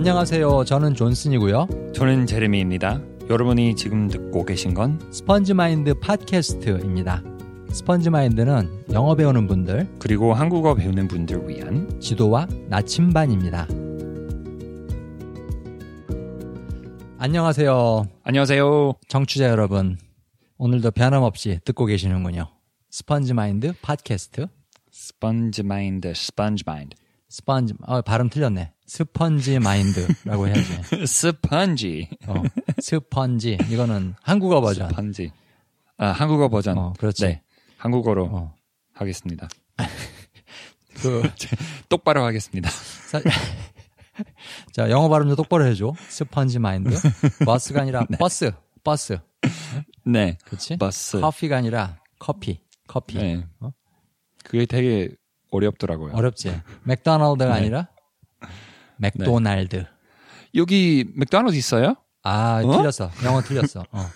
안녕하세요. 저는 존슨이고요. 저는 제레미입니다. 여러분이 지금 듣고 계신 건 스펀지 마인드 팟캐스트입니다. 스펀지 마인드는 영어 배우는 분들, 그리고 한국어 배우는 분들 위한 지도와 나침반입니다. 안녕하세요. 안녕하세요. 청취자 여러분. 오늘도 변함없이 듣고 계시는군요. 스펀지 마인드 팟캐스트. 스펀지 마인드, 스펀지 마인드. 스펀지, 어, 발음 틀렸네. 스펀지 마인드라고 해야지. 스펀지. 어, 스펀지. 이거는 한국어 버전. 스펀지. 아, 한국어 버전. 어, 그렇지. 네. 한국어로 어. 하겠습니다. 그, 똑바로 하겠습니다. 사- 자, 영어 발음도 똑바로 해줘. Sponge Mind. 버스가 아니라 bus. bus. 네. 그렇지? bus. 커피가 아니라 커피. 커피. 네. 어? 그게 되게 어렵더라고요. 어렵지? 맥도날드가 네. 아니라 맥도날드. 여기 맥도날드 있어요? 아, 어? 틀렸어. 영어 틀렸어. 어.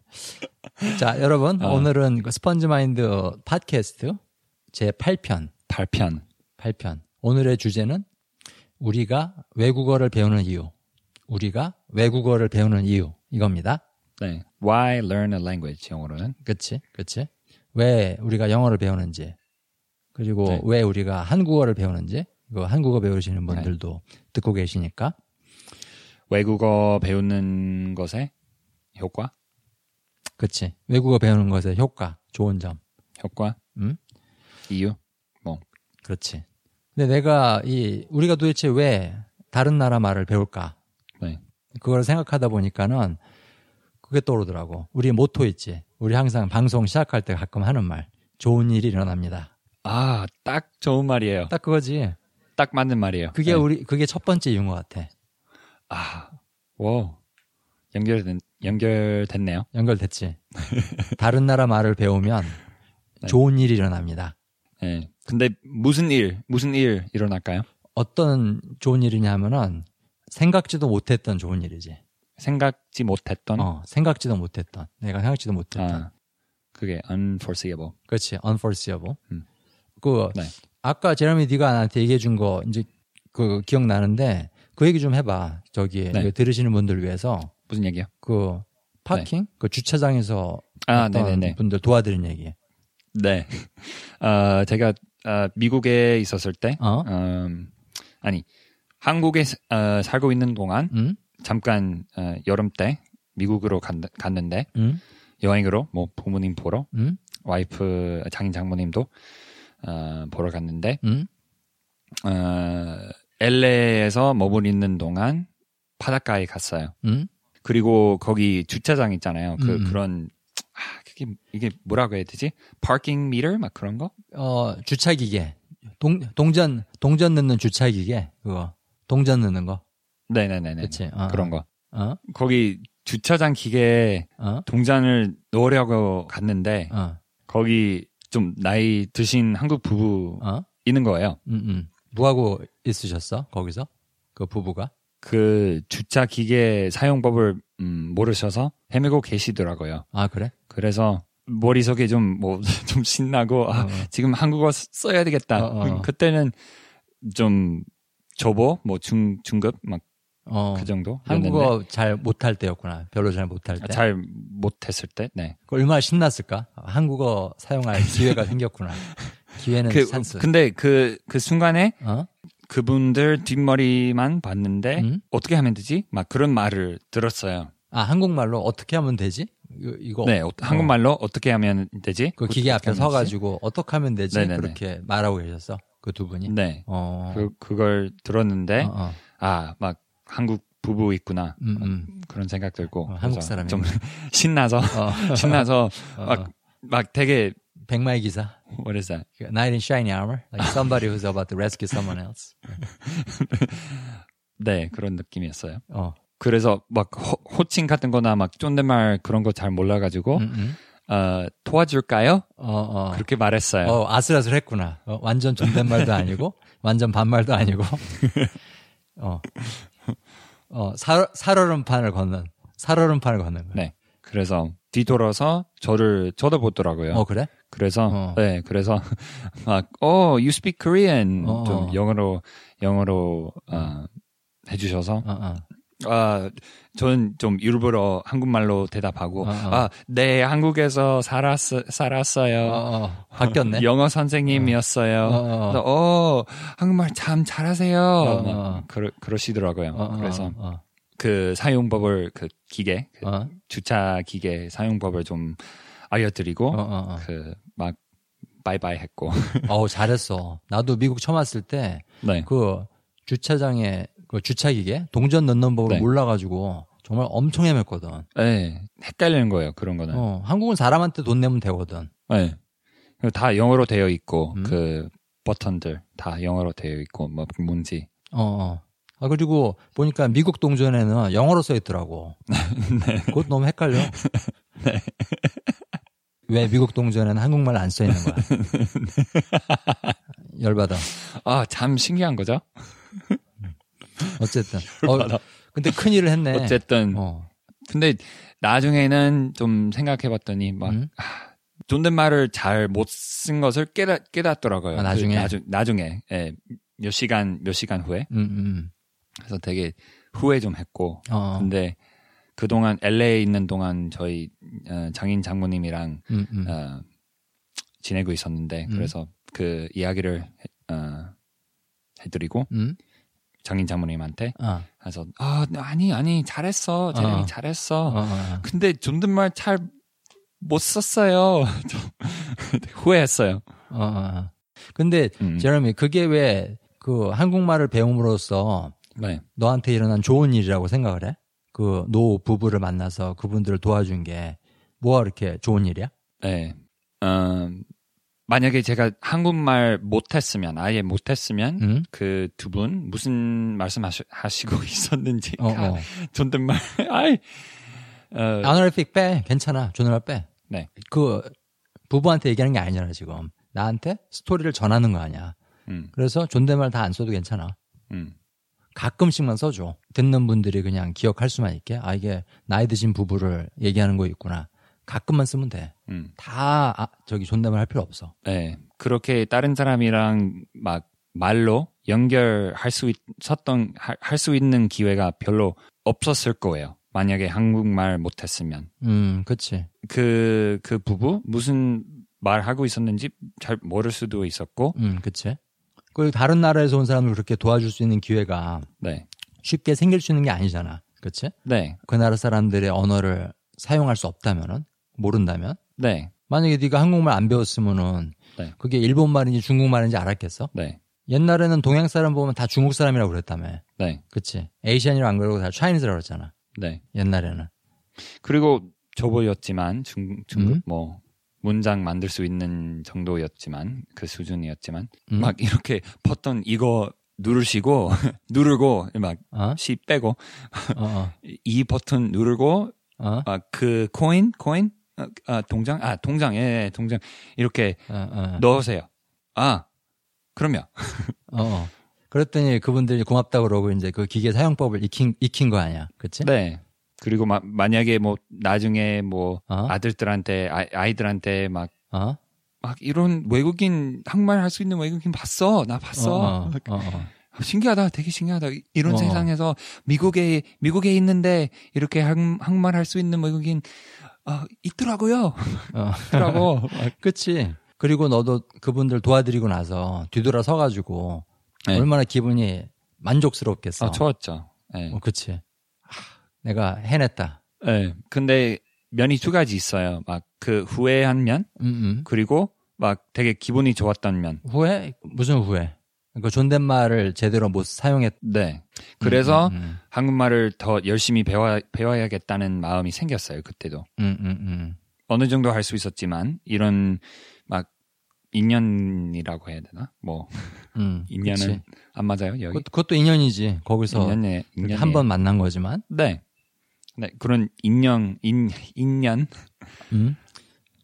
자, 여러분. 어. 오늘은 그 스펀지 마인드 팟캐스트 제 8편. 8편. 8편. 오늘의 주제는 우리가 외국어를 배우는 이유. 우리가 외국어를 배우는 이유. 이겁니다. 네. Why learn a language 영어로는? 그치? 그치? 왜 우리가 영어를 배우는지. 그리고 네. 왜 우리가 한국어를 배우는지. 이거 한국어 배우시는 분들도 듣고 계시니까. 외국어 배우는 것의 효과? 그치? 외국어 배우는 것의 효과, 좋은 점. 효과? 음? 이유? 뭐. 그렇지. 근데 내가 이 우리가 도대체 왜 다른 나라 말을 배울까? 네. 그걸 생각하다 보니까는 그게 떠오르더라고. 우리 모토 있지. 우리 항상 방송 시작할 때 가끔 하는 말. 좋은 일이 일어납니다. 아, 딱 좋은 말이에요. 딱 그거지. 딱 맞는 말이에요. 그게 네. 우리 그게 첫 번째 이유인 것 같아. 아, 와, 연결된 연결됐네요. 연결됐지. 다른 나라 말을 배우면 네. 좋은 일이 일어납니다. 네. 근데 무슨 일, 무슨 일 일어날까요? 어떤 좋은 일이냐면은 생각지도 못했던 좋은 일이지. 생각지 못했던. 어, 생각지도 못했던. 내가 생각지도 못했던. 아, 그게 unforeseeable. 그렇지. unforeseeable. 음. 그 네. 아까 제레미 네가 나한테 얘기해 준 거 이제 그 기억나는데 그 얘기 좀 해봐. 저기 네. 들으시는 분들 위해서 무슨 얘기요? 그 파킹 그 주차장에서 아, 네네네. 분들 도와드린 얘기. 네. 어, 제가 어, 미국에 있었을 때, 어? 음, 아니 한국에 사- 어, 살고 있는 동안 응? 잠깐 어, 여름 때 미국으로 간, 갔는데 응? 여행으로 뭐 부모님 보러 응? 와이프 장인 장모님도 어, 보러 갔는데 응? 어, LA에서 머무르는 동안 바닷가에 갔어요. 응? 그리고 거기 주차장 있잖아요. 그 음, 음. 그런 아, 그게 이게 뭐라고 해야 되지? 파킹 미터 막 그런 거? 어 주차 기계. 동 동전 동전 넣는 주차 기계 그거. 동전 넣는 거. 네네네네. 어, 그런 거. 어? 거기 주차장 기계에 어? 동전을 넣으려고 갔는데 어? 거기 좀 나이 드신 한국 부부 어? 있는 거예요. 응, 응. 뭐하고 있으셨어? 거기서? 그 부부가? 그 주차 기계 사용법을 음, 모르셔서 헤매고 계시더라고요. 아, 그래? 그래서 머릿속에 좀 뭐 좀 신나고 아, 어, 어. 지금 한국어 쓰- 써야 되겠다. 어, 어. 그, 때는 좀 초보 뭐 중 중급 막 그 어. 정도 한국어 잘 못할 때였구나. 별로 잘 못할 때. 잘 못했을 때. 네. 그 얼마나 신났을까? 한국어 사용할 기회가 생겼구나. 기회는 그 찬스. 근데 그 그 순간에 어? 그분들 뒷머리만 봤는데 음? 어떻게 하면 되지? 막 그런 말을 들었어요. 아, 한국말로 어떻게 하면 되지? 이거, 이거 네, 어, 한국말로 어떻게 하면 되지? 그 기계 앞에 하면 서가지고 어떻게 하면 되지? 네네네. 그렇게 말하고 계셨어. 그 두 분이. 네, 어. 그 그걸 들었는데 어, 어. 아막 한국 부부 있구나 음, 음. 그런 생각 들고 어, 한국 사람이 좀 신나서 어. 신나서 어, 막 어. 막 되게 백마의 기사. what is that? Knight in shiny armor. Like somebody who's about to rescue someone else. 네 그런 느낌이었어요. 어. 그래서 막 호, 호칭 같은 거나 막 쫀댓말 그런 거 잘 몰라가지고 음, 음. 어, 도와줄까요? 어, 어. 그렇게 말했어요. 어, 아슬아슬했구나. 어, 완전 존댓말도 아니고, 완전 반말도 아니고. 어. 어, 살, 살얼음판을 걷는, 살얼음판을 걷는 거야. 네. 그래서 뒤돌아서 저를 쳐다보더라고요. 어, 그래? 그래서 어. 네, 그래서 막, oh, you speak Korean 어, 좀 어. 영어로 영어로 어, 해주셔서 어, 어. 아 저는 좀 일부러 한국말로 대답하고 어, 어. 아 네 한국에서 살았 살았어요. 어, 어. 바뀌었네. 영어 선생님이었어요. 어, 어. 그래서, 어, 한국말 참 잘하세요. 어, 막 어. 그러, 그러시더라고요. 어, 어, 그래서 어, 그 사용법을 그 기계, 그 어. 주차 기계 사용법을 좀 알려드리고 어, 어, 어. 그막 바이바이 했고. 어우, 잘했어. 나도 미국 처음 왔을 때 네. 그 주차장에 그 주차 기계 동전 넣는 법을 네. 몰라가지고 정말 엄청 헤맸거든. 네. 헷갈리는 거예요. 그런 거는. 어, 한국은 사람한테 돈 내면 되거든. 네. 다 영어로 되어 있고 음. 그 버튼들 다 영어로 되어 있고 뭐 뭔지. 어, 어. 아, 그리고 보니까 미국 동전에는 영어로 써 있더라고. 네. 그것 너무 헷갈려. 왜 미국 동전에는 한국말 안 써 있는 거야? 열받아. 아, 참 신기한 거죠? 어쨌든. 어, 근데 큰 일을 했네. 어쨌든 어. 근데 나중에는 좀 생각해봤더니 막 음? 아, 존댓말을 잘 못 쓴 것을 깨닫, 깨닫더라고요. 아, 나중에? 그 나중, 나중에 예, 몇 시간 몇 시간 후에 음, 음. 그래서 되게 후회 좀 했고 어. 근데 그 동안 LA에 있는 동안 저희 어, 장인 장모님이랑 음, 음. 어, 지내고 있었는데 음. 그래서 그 이야기를 해- 어, 해드리고 음? 장인 장모님한테 그래서 어. 아 아니 아니 잘했어 재영이 어. 잘했어 어, 어, 어. 근데 존댓말 잘 못 썼어요 좀 후회했어요 어. 근데 음. 제롬이 그게 왜 그 한국말을 배움으로써 네. 너한테 일어난 좋은 일이라고 생각을 해? 그 노 부부를 만나서 그분들을 도와준 게 뭐가 그렇게 좋은 일이야? 네. 음, 만약에 제가 한국말 못했으면 아예 못했으면 응? 그두 분 무슨 말씀하시고 있었는지 어, 어. 존댓말 아이 어, 아너리픽 빼. 괜찮아. 존댓말 빼. 네. 그 부부한테 얘기하는 게 아니잖아, 지금. 나한테 스토리를 전하는 거 아니야. 음, 그래서 존댓말 다 안 써도 괜찮아. 음, 가끔씩만 써줘. 듣는 분들이 그냥 기억할 수만 있게. 아, 이게 나이 드신 부부를 얘기하는 거 있구나. 가끔만 쓰면 돼. 음. 다, 아, 저기 존댓말 할 필요 없어. 네. 그렇게 다른 사람이랑 막 말로 연결할 수 있었던 할 수 있는 기회가 별로 없었을 거예요. 만약에 한국말 못했으면. 음, 그치. 그, 그 부부 무슨 말 하고 있었는지 잘 모를 수도 있었고, 음, 그치. 그리고 다른 나라에서 온 사람을 그렇게 도와줄 수 있는 기회가 네. 쉽게 생길 수 있는 게 아니잖아. 그치? 네. 그 나라 사람들의 언어를 사용할 수 없다면은, 모른다면, 네. 만약에 네가 한국말 안 배웠으면은, 네. 그게 일본 말인지 중국 말인지 알았겠어? 네. 옛날에는 동양 사람 보면 다 중국 사람이라고 그랬다며. 네. 그치? 에이시안이라고 안 그러고 다 차이니즈라고 그랬잖아. 네. 옛날에는. 그리고 저보였지만, 중, 중, 음? 뭐, 문장 만들 수 있는 정도였지만, 그 수준이었지만, 음? 막 이렇게 버튼 이거 누르시고, 누르고, 막, 어? 시 빼고, 어, 어, 이 버튼 누르고, 어, 아, 그 코인? 코인? 아, 아, 동장? 아, 동장, 예, 예, 동장. 이렇게 어, 어, 넣으세요. 아, 그러면. 어, 어. 그랬더니 그분들이 고맙다 그러고 이제 그 기계 사용법을 익힌, 익힌 거 아니야. 그치? 네. 그리고 마, 만약에 뭐, 나중에 뭐, 어? 아들들한테, 아, 아이들한테 막, 어? 막 이런 외국인, 한국말 할 수 있는 외국인 봤어. 나 봤어. 어, 어. 신기하다. 되게 신기하다. 이런 어. 세상에서 미국에, 미국에 있는데 이렇게 한, 한국말 할 수 있는 외국인, 어, 있더라고요. 어. 있더라고. 그치. 그리고 너도 그분들 도와드리고 나서 뒤돌아 서 가지고 네. 얼마나 기분이 만족스럽겠어. 아, 좋았죠. 네. 어, 그치. 하, 내가 해냈다. 네. 근데 면이 두 가지 있어요. 막 그 후회한 면, 음, 음. 그리고 막 되게 기분이 좋았던 면. 후회? 무슨 후회? 그 존댓말을 제대로 못 사용했. 네. 그래서 음, 음, 한국말을 더 열심히 배워, 배워야겠다는 마음이 생겼어요. 그때도. 음, 음, 음. 어느 정도 할 수 있었지만, 이런 막 인연이라고 해야 되나? 뭐, 음, 인연은 그치. 안 맞아요, 여기? 그것, 그것도 인연이지. 거기서. 한 번 만난 거지만. 네. 네, 그런 인연, 인, 인연, 음.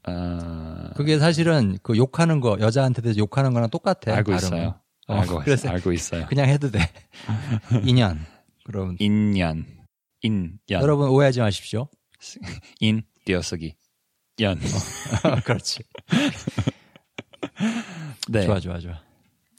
어, 그게 사실은 그 욕하는 거 여자한테 대해서 욕하는 거랑 똑같아. 알고 발음은. 있어요. 어, 알고, 그래서 알고 있어요. 그냥 해도 돼. 인연. 그럼 인연, 인연, 여러분 오해하지 마십시오. 인, 띄어쓰기, 연. 그렇지. 네. 좋아, 좋아, 좋아.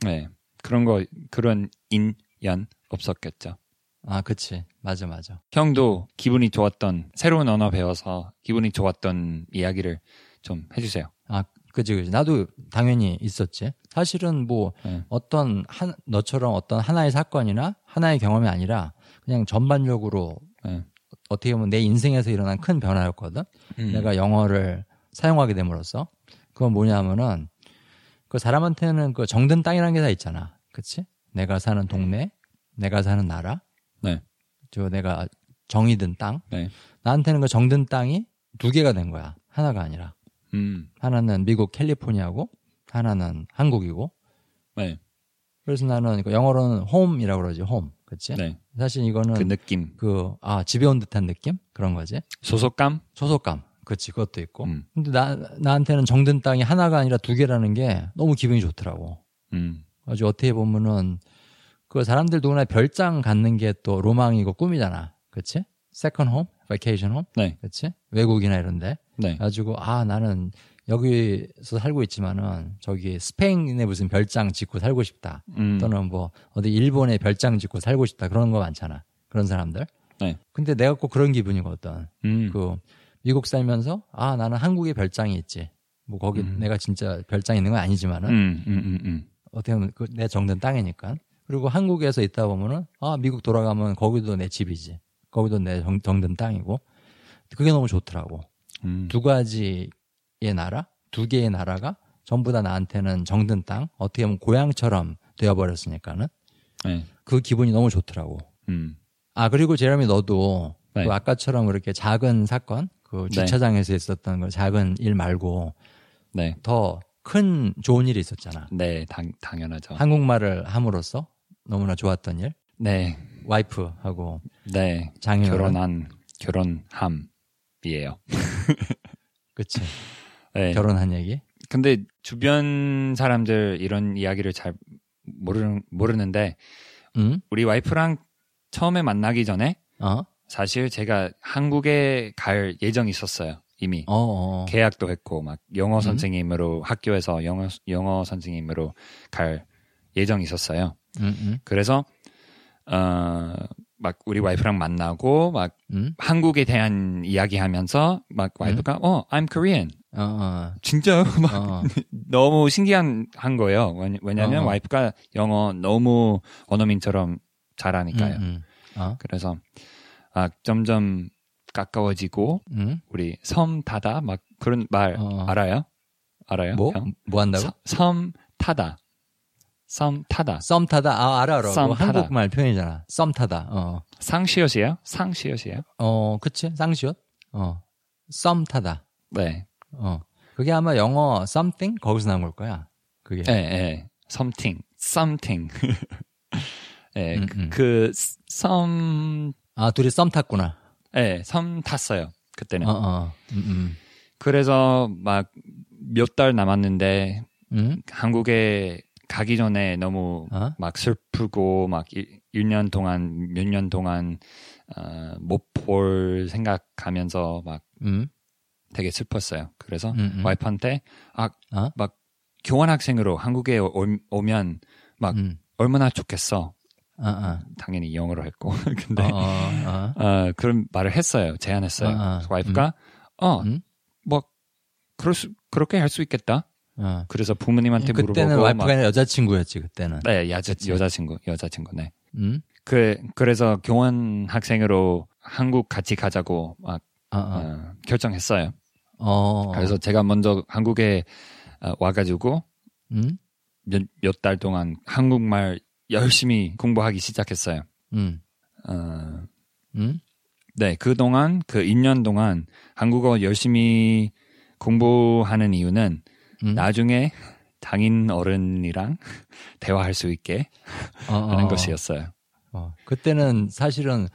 네. 그런 거, 그런 인연 없었겠죠. 아, 그치. 맞아, 맞아. 형도 기분이 좋았던 새로운 언어 배워서 기분이 좋았던 이야기를 좀 해주세요. 아, 그지, 그지. 나도 당연히 있었지. 사실은 뭐 네. 어떤 한 너처럼 어떤 하나의 사건이나 하나의 경험이 아니라 그냥 전반적으로 네. 어떻게 보면 내 인생에서 일어난 큰 변화였거든. 음. 내가 영어를 사용하게 됨으로써 그건 뭐냐면은 그 사람한테는 그 정든 땅이라는 게 다 있잖아. 그치? 내가 사는 동네, 내가 사는 나라, 네. 저 내가 정이 든 땅. 네. 나한테는 그 정든 땅이 두 개가 된 거야. 하나가 아니라. 음. 하나는 미국 캘리포니아고 하나는 한국이고. 네. 그래서 나는 그 영어로는 홈이라고 그러지. 홈. 그치? 네. 사실 이거는 그 느낌. 그, 아, 집에 온 듯한 느낌? 그런 거지. 소속감? 소속감. 그치, 그것도 있고. 음. 근데 나, 나한테는 정든 땅이 하나가 아니라 두 개라는 게 너무 기분이 좋더라고. 음. 아주 어떻게 보면은 그 사람들 누구나 별장 갖는 게 또 로망이고 꿈이잖아. 그치? second home, vacation home. 네. 그치? 외국이나 이런데. 네. 가지고, 아, 나는 여기서 살고 있지만은 저기 스페인에 무슨 별장 짓고 살고 싶다. 음. 또는 뭐 어디 일본에 별장 짓고 살고 싶다. 그런 거 많잖아. 그런 사람들. 네. 근데 내가 꼭 그런 기분이거든. 음. 그 미국 살면서 아 나는 한국에 별장이 있지. 뭐 거기 음. 내가 진짜 별장이 있는 건 아니지만은 음. 음. 음. 음. 어떻게 보면 그 내 정든 땅이니까. 그리고 한국에서 있다 보면은 아 미국 돌아가면 거기도 내 집이지. 거기도 내 정, 정든 땅이고. 그게 너무 좋더라고. 음. 두 가지의 나라, 두 개의 나라가 전부 다 나한테는 정든 땅, 어떻게 보면 고향처럼 되어버렸으니까는 네. 그 기분이 너무 좋더라고. 음. 아 그리고 제레미 너도 네. 그 아까처럼 그렇게 작은 사건, 그 네. 주차장에서 있었던 그 작은 일 말고 네. 더큰 좋은 일이 있었잖아. 네. 당, 당연하죠. 한국말을 함으로써 너무나 좋았던 일. 네. 와이프하고 네. 장인어른. 결혼한 결혼함이에요. 그치. 네. 결혼한 얘기. 근데 주변 사람들 이런 이야기를 잘 모르는 모르는데 응? 우리 와이프랑 처음에 만나기 전에 어? 사실 제가 한국에 갈 예정이 있었어요. 이미 어, 어. 계약도 했고 막 영어 음. 선생님으로 학교에서 영어 영어 선생님으로 갈 예정이 있었어요. 응, 응, 그래서 어 막 우리 와이프랑 만나고 막 응. 한국에 대한 이야기하면서 막 와이프가 어 I'm Korean 어, 어, 진짜요? 막 어. 너무 신기한 한 거예요. 왜냐- 왜냐면 어. 와이프가 영어 너무 원어민처럼 잘하니까요. 응, 응. 어? 그래서 아 점점 가까워지고 응? 우리 섬 타다 막 그런 말 어. 알아요? 알아요? 뭐? 형? 뭐 한다고? 서- 섬 타다. 섬 타다. 썸 타다. 아, 알아, 알아. 썸 그거 타다. 한국말 표현이잖아. 썸 타다. 어. 상시옷이에요? 상시옷이에요? 어, 그치? 쌍시옷? 어. 썸 타다. 네. 어. 그게 아마 영어 something? 거기서 나온 걸 거야. 그게. 예, 예. something. something. 예, 음, 그- 음. 그, 섬, 아, 둘이 썸 탔구나. 예, 섬 탔어요. 그때는. 어, 어. 음, 음. 그래서 막 몇 달 남았는데 음? 한국에 가기 전에 너무 어? 막 슬프고 막 1, 년 동안 몇 년 동안 어, 못볼 생각하면서 막 음? 되게 슬펐어요. 그래서 음, 음. 와이프한테 아, 어? 막 교환 학생으로 한국에 오, 오면 막 음. 얼마나 좋겠어. 어, 어. 당연히 영어로 했고 근데 어, 어, 어. 어, 그런 말을 했어요. 제안했어요. 아, 아. 와이프가 어, 음? 뭐 그럴 수 그렇게 할 수 있겠다. 어. 그래서 부모님한테 그때는 물어보고 와이프가 막, 여자친구였지, 그때는. 네, 여자 그치. 여자친구 여자친구네. 음? 그 그래서 교환 학생으로 한국 같이 가자고 막 어, 어. 어, 결정했어요. 어. 그래서 제가 먼저 한국에 어, 와가지고 음? 몇달 동안 한국말 열심히 공부하기 시작했어요. 음? 어, 음? 네, 그 동안 그 2년 동안 한국어 열심히 공부하는 이유는 음? 나중에 장인 어른이랑 대화할 수 있게 어, 어, 하는 어. 것이었어요. 어, 그때는 사실은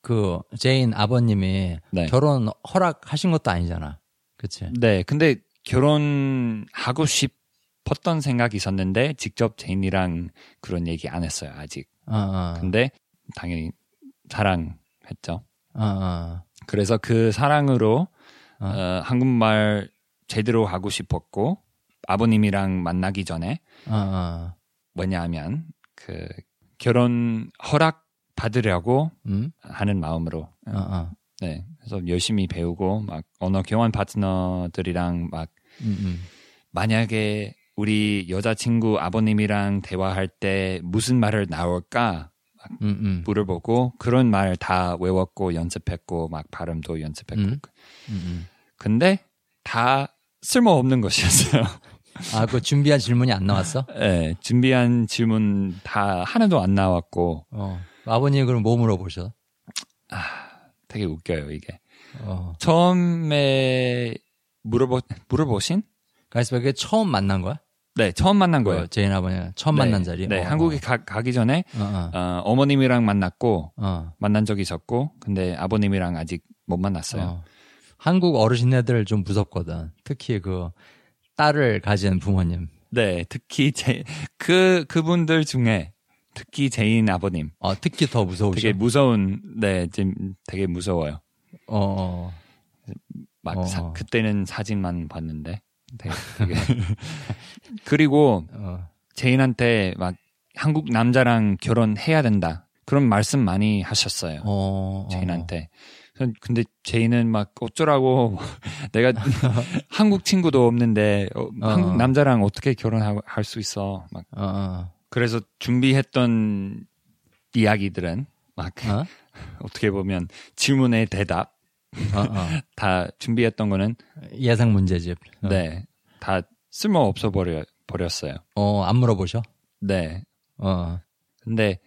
그 제인 아버님이 네. 결혼 허락하신 것도 아니잖아. 그치? 네, 근데 결혼하고 싶었던 생각이 있었는데 직접 제인이랑 그런 얘기 안 했어요 아직. 어, 어, 근데 당연히 사랑했죠. 어, 어, 그래서 그 사랑으로 어. 어, 한국말 제대로 하고 싶었고 아버님이랑 만나기 전에 어, 어. 뭐냐하면 그 결혼 허락 받으려고 음? 하는 마음으로 어, 어. 네 그래서 열심히 배우고 막 언어 교환 파트너들이랑 막 음, 음. 만약에 우리 여자친구 아버님이랑 대화할 때 무슨 말을 나올까 음, 음. 물어보고 그런 말 다 외웠고 연습했고 막 발음도 연습했고 음. 음, 근데 다 쓸모없는 것이었어요. 음. 아, 그 준비한 질문이 안 나왔어? 네, 준비한 질문 다 하나도 안 나왔고 어. 아버님 그럼 뭐 물어보셔? 되게 웃겨요 이게. 어. 처음에 물어보 물어보신? 가이스백에 처음 만난 거야? 네, 처음 만난 거예요. 그 제인 아버님 처음 네, 만난 자리? 네, 어, 한국에 가, 가기 전에 어, 어, 어, 어머님이랑 만났고 어, 만난 적이 있었고 근데 아버님이랑 아직 못 만났어요. 어. 한국 어르신네들 좀 무섭거든. 특히 그 딸을 가진 부모님. 네, 특히 제, 그 그분들 중에 특히 제인 아버님 어, 특히 더 무서우셔. 되게 무서운 네, 지금 되게 무서워요. 어, 어. 막 어. 사- 그때는 사진만 봤는데 되게, 되게 그리고 어. 제인한테 막 한국 남자랑 결혼해야 된다 그런 말씀 많이 하셨어요. 어, 어. 제인한테. 전- 근데 제인은 막 어쩌라고 내가 한국 친구도 없는데 어, 어. 한국 남자랑 어떻게 결혼할 수 있어? 막 어, 어. 그래서 준비했던 이야기들은 막 어? 어떻게 보면 질문의 대답 어, 어. 다 준비했던 거는 예상 문제집. 어. 네다 쓸모 없어 버려 버렸어요. 어, 안 물어보셔? 네. 어, 근데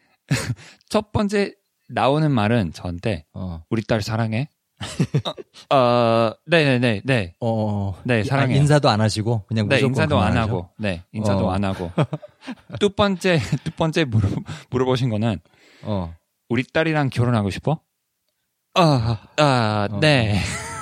첫 번째 나오는 말은 저한테 어. 우리 딸 사랑해. 어, 어, 네네네 네. 어, 네, 아, 사랑해요. 인사도 안 하시고 그냥 네, 무조건 인사도 안 그만하셔? 하고, 네, 인사도 어. 안 하고. 두 번째, 두 번째 물어, 물어보신 거는, 어. 우리 딸이랑 결혼하고 싶어? 아, 아, 어. 네.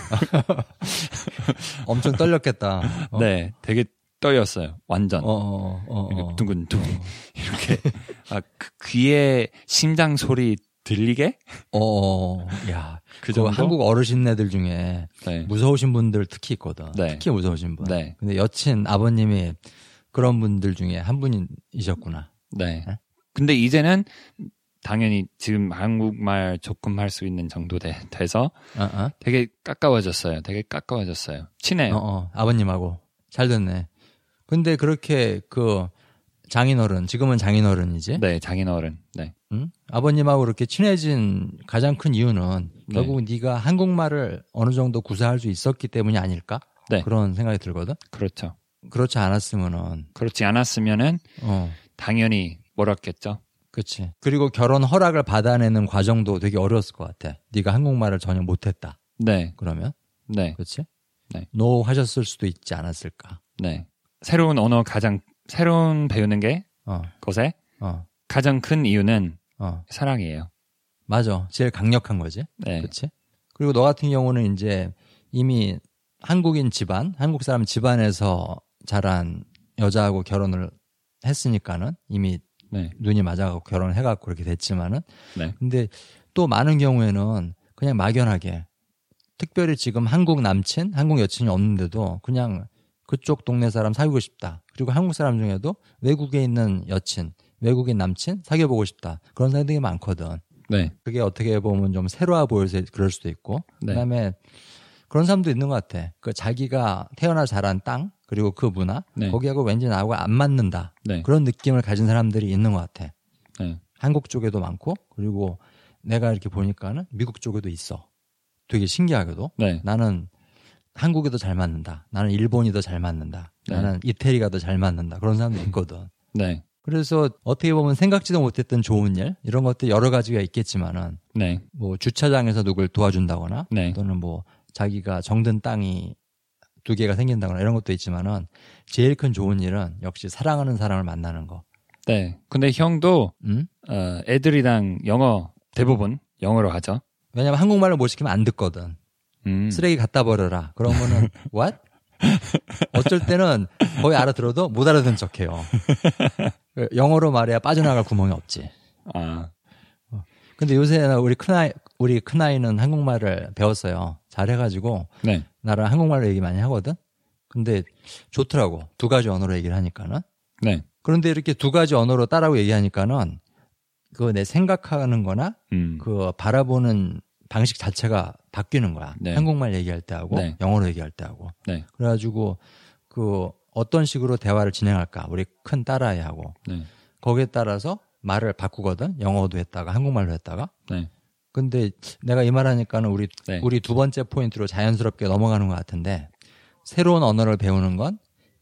엄청 떨렸겠다. 어. 네, 되게 떨렸어요. 완전. 어, 어, 어, 이렇게 어. 두근두근. 이렇게. 아, 그 귀에 심장 소리 들리게? 어, 어, 야. 그그 정도? 한국 어르신네들 중에 네. 무서우신 분들 특히 있거든. 네. 특히 무서우신 분. 네. 근데 여친 아버님이 그런 분들 중에 한 분이셨구나. 네. 네? 근데 이제는 당연히 지금 한국말 조금 할 수 있는 정도 돼, 돼서 어, 어? 되게 가까워졌어요. 되게 가까워졌어요. 친해요. 어, 어, 아버님하고 잘 됐네. 근데 그렇게 그 장인어른, 지금은 장인어른이지. 네, 장인어른. 네. 응? 아버님하고 그렇게 친해진 가장 큰 이유는 네. 결국 네가 한국말을 어느 정도 구사할 수 있었기 때문이 아닐까? 네. 그런 생각이 들거든. 그렇죠. 그렇지 않았으면은 그렇지 않았으면은 어, 당연히 멀었겠죠. 그렇지. 그리고 결혼 허락을 받아내는 과정도 되게 어려웠을 것 같아. 네가 한국말을 전혀 못했다. 네, 그러면 네, 그렇지? 네. 노 하셨을 수도 있지 않았을까? 네. 새로운 언어 가장 새로운 배우는 게 어, 것에 어, 가장 큰 이유는 어, 사랑이에요. 맞아. 제일 강력한 거지. 네, 그렇지? 그리고 너 같은 경우는 이제 이미 한국인 집안, 한국 사람 집안에서 자란 여자하고 결혼을 했으니까는 이미 네, 눈이 맞아가고 결혼을 해갖고 그렇게 됐지만은 네, 근데 또 많은 경우에는 그냥 막연하게 특별히 지금 한국 남친, 한국 여친이 없는데도 그냥 그쪽 동네 사람 사귀고 싶다. 그리고 한국 사람 중에도 외국에 있는 여친, 외국인 남친 사귀어보고 싶다. 그런 사람들이 많거든. 네, 그게 어떻게 보면 좀 새로워 보여서 그럴 수도 있고 네. 그다음에 그런 사람도 있는 것 같아. 그 자기가 태어나 자란 땅 그리고 그 문화 네. 거기하고 왠지 나하고 안 맞는다 네, 그런 느낌을 가진 사람들이 있는 것 같아. 네, 한국 쪽에도 많고 그리고 내가 이렇게 보니까는 미국 쪽에도 있어. 되게 신기하게도 네, 나는 한국이 더잘 맞는다. 나는 일본이 더 잘 맞는다. 네. 나는 이태리가 더 잘 맞는다. 그런 사람도 있거든. 네, 그래서 어떻게 보면 생각지도 못했던 좋은 일 이런 것들 여러 가지가 있겠지만은 네, 뭐 주차장에서 누굴 도와준다거나 네, 또는 뭐 자기가 정든 땅이 두 개가 생긴다거나 이런 것도 있지만은 제일 큰 좋은 일은 역시 사랑하는 사람을 만나는 거. 네. 근데 형도 음? 어, 애들이랑 영어 대부분 영어로 하죠. 왜냐면 한국말을 못 시키면 안 듣거든. 음, 쓰레기 갖다 버려라. 그러면은 what? 어쩔 때는 거의 알아들어도 못 알아듣는 척해요. 영어로 말해야 빠져나갈 구멍이 없지. 아, 근데 요새 우리 큰아이 우리 큰아이는 한국말을 배웠어요. 잘해가지고 네, 나랑 한국말로 얘기 많이 하거든. 근데 좋더라고. 두 가지 언어로 얘기를 하니까는. 네, 그런데 이렇게 두 가지 언어로 따라고 얘기하니까는 그 내 생각하는 거나 음. 그 바라보는 방식 자체가 바뀌는 거야. 네. 한국말 얘기할 때 하고 네. 영어로 얘기할 때 하고. 네. 그래가지고 그 어떤 식으로 대화를 진행할까 우리 큰 딸아이하고 네. 거기에 따라서 말을 바꾸거든. 영어도 했다가 한국말로 했다가. 네. 근데 내가 이 말하니까는 우리 네. 우리 두 번째 포인트로 자연스럽게 넘어가는 것 같은데 새로운 언어를 배우는 건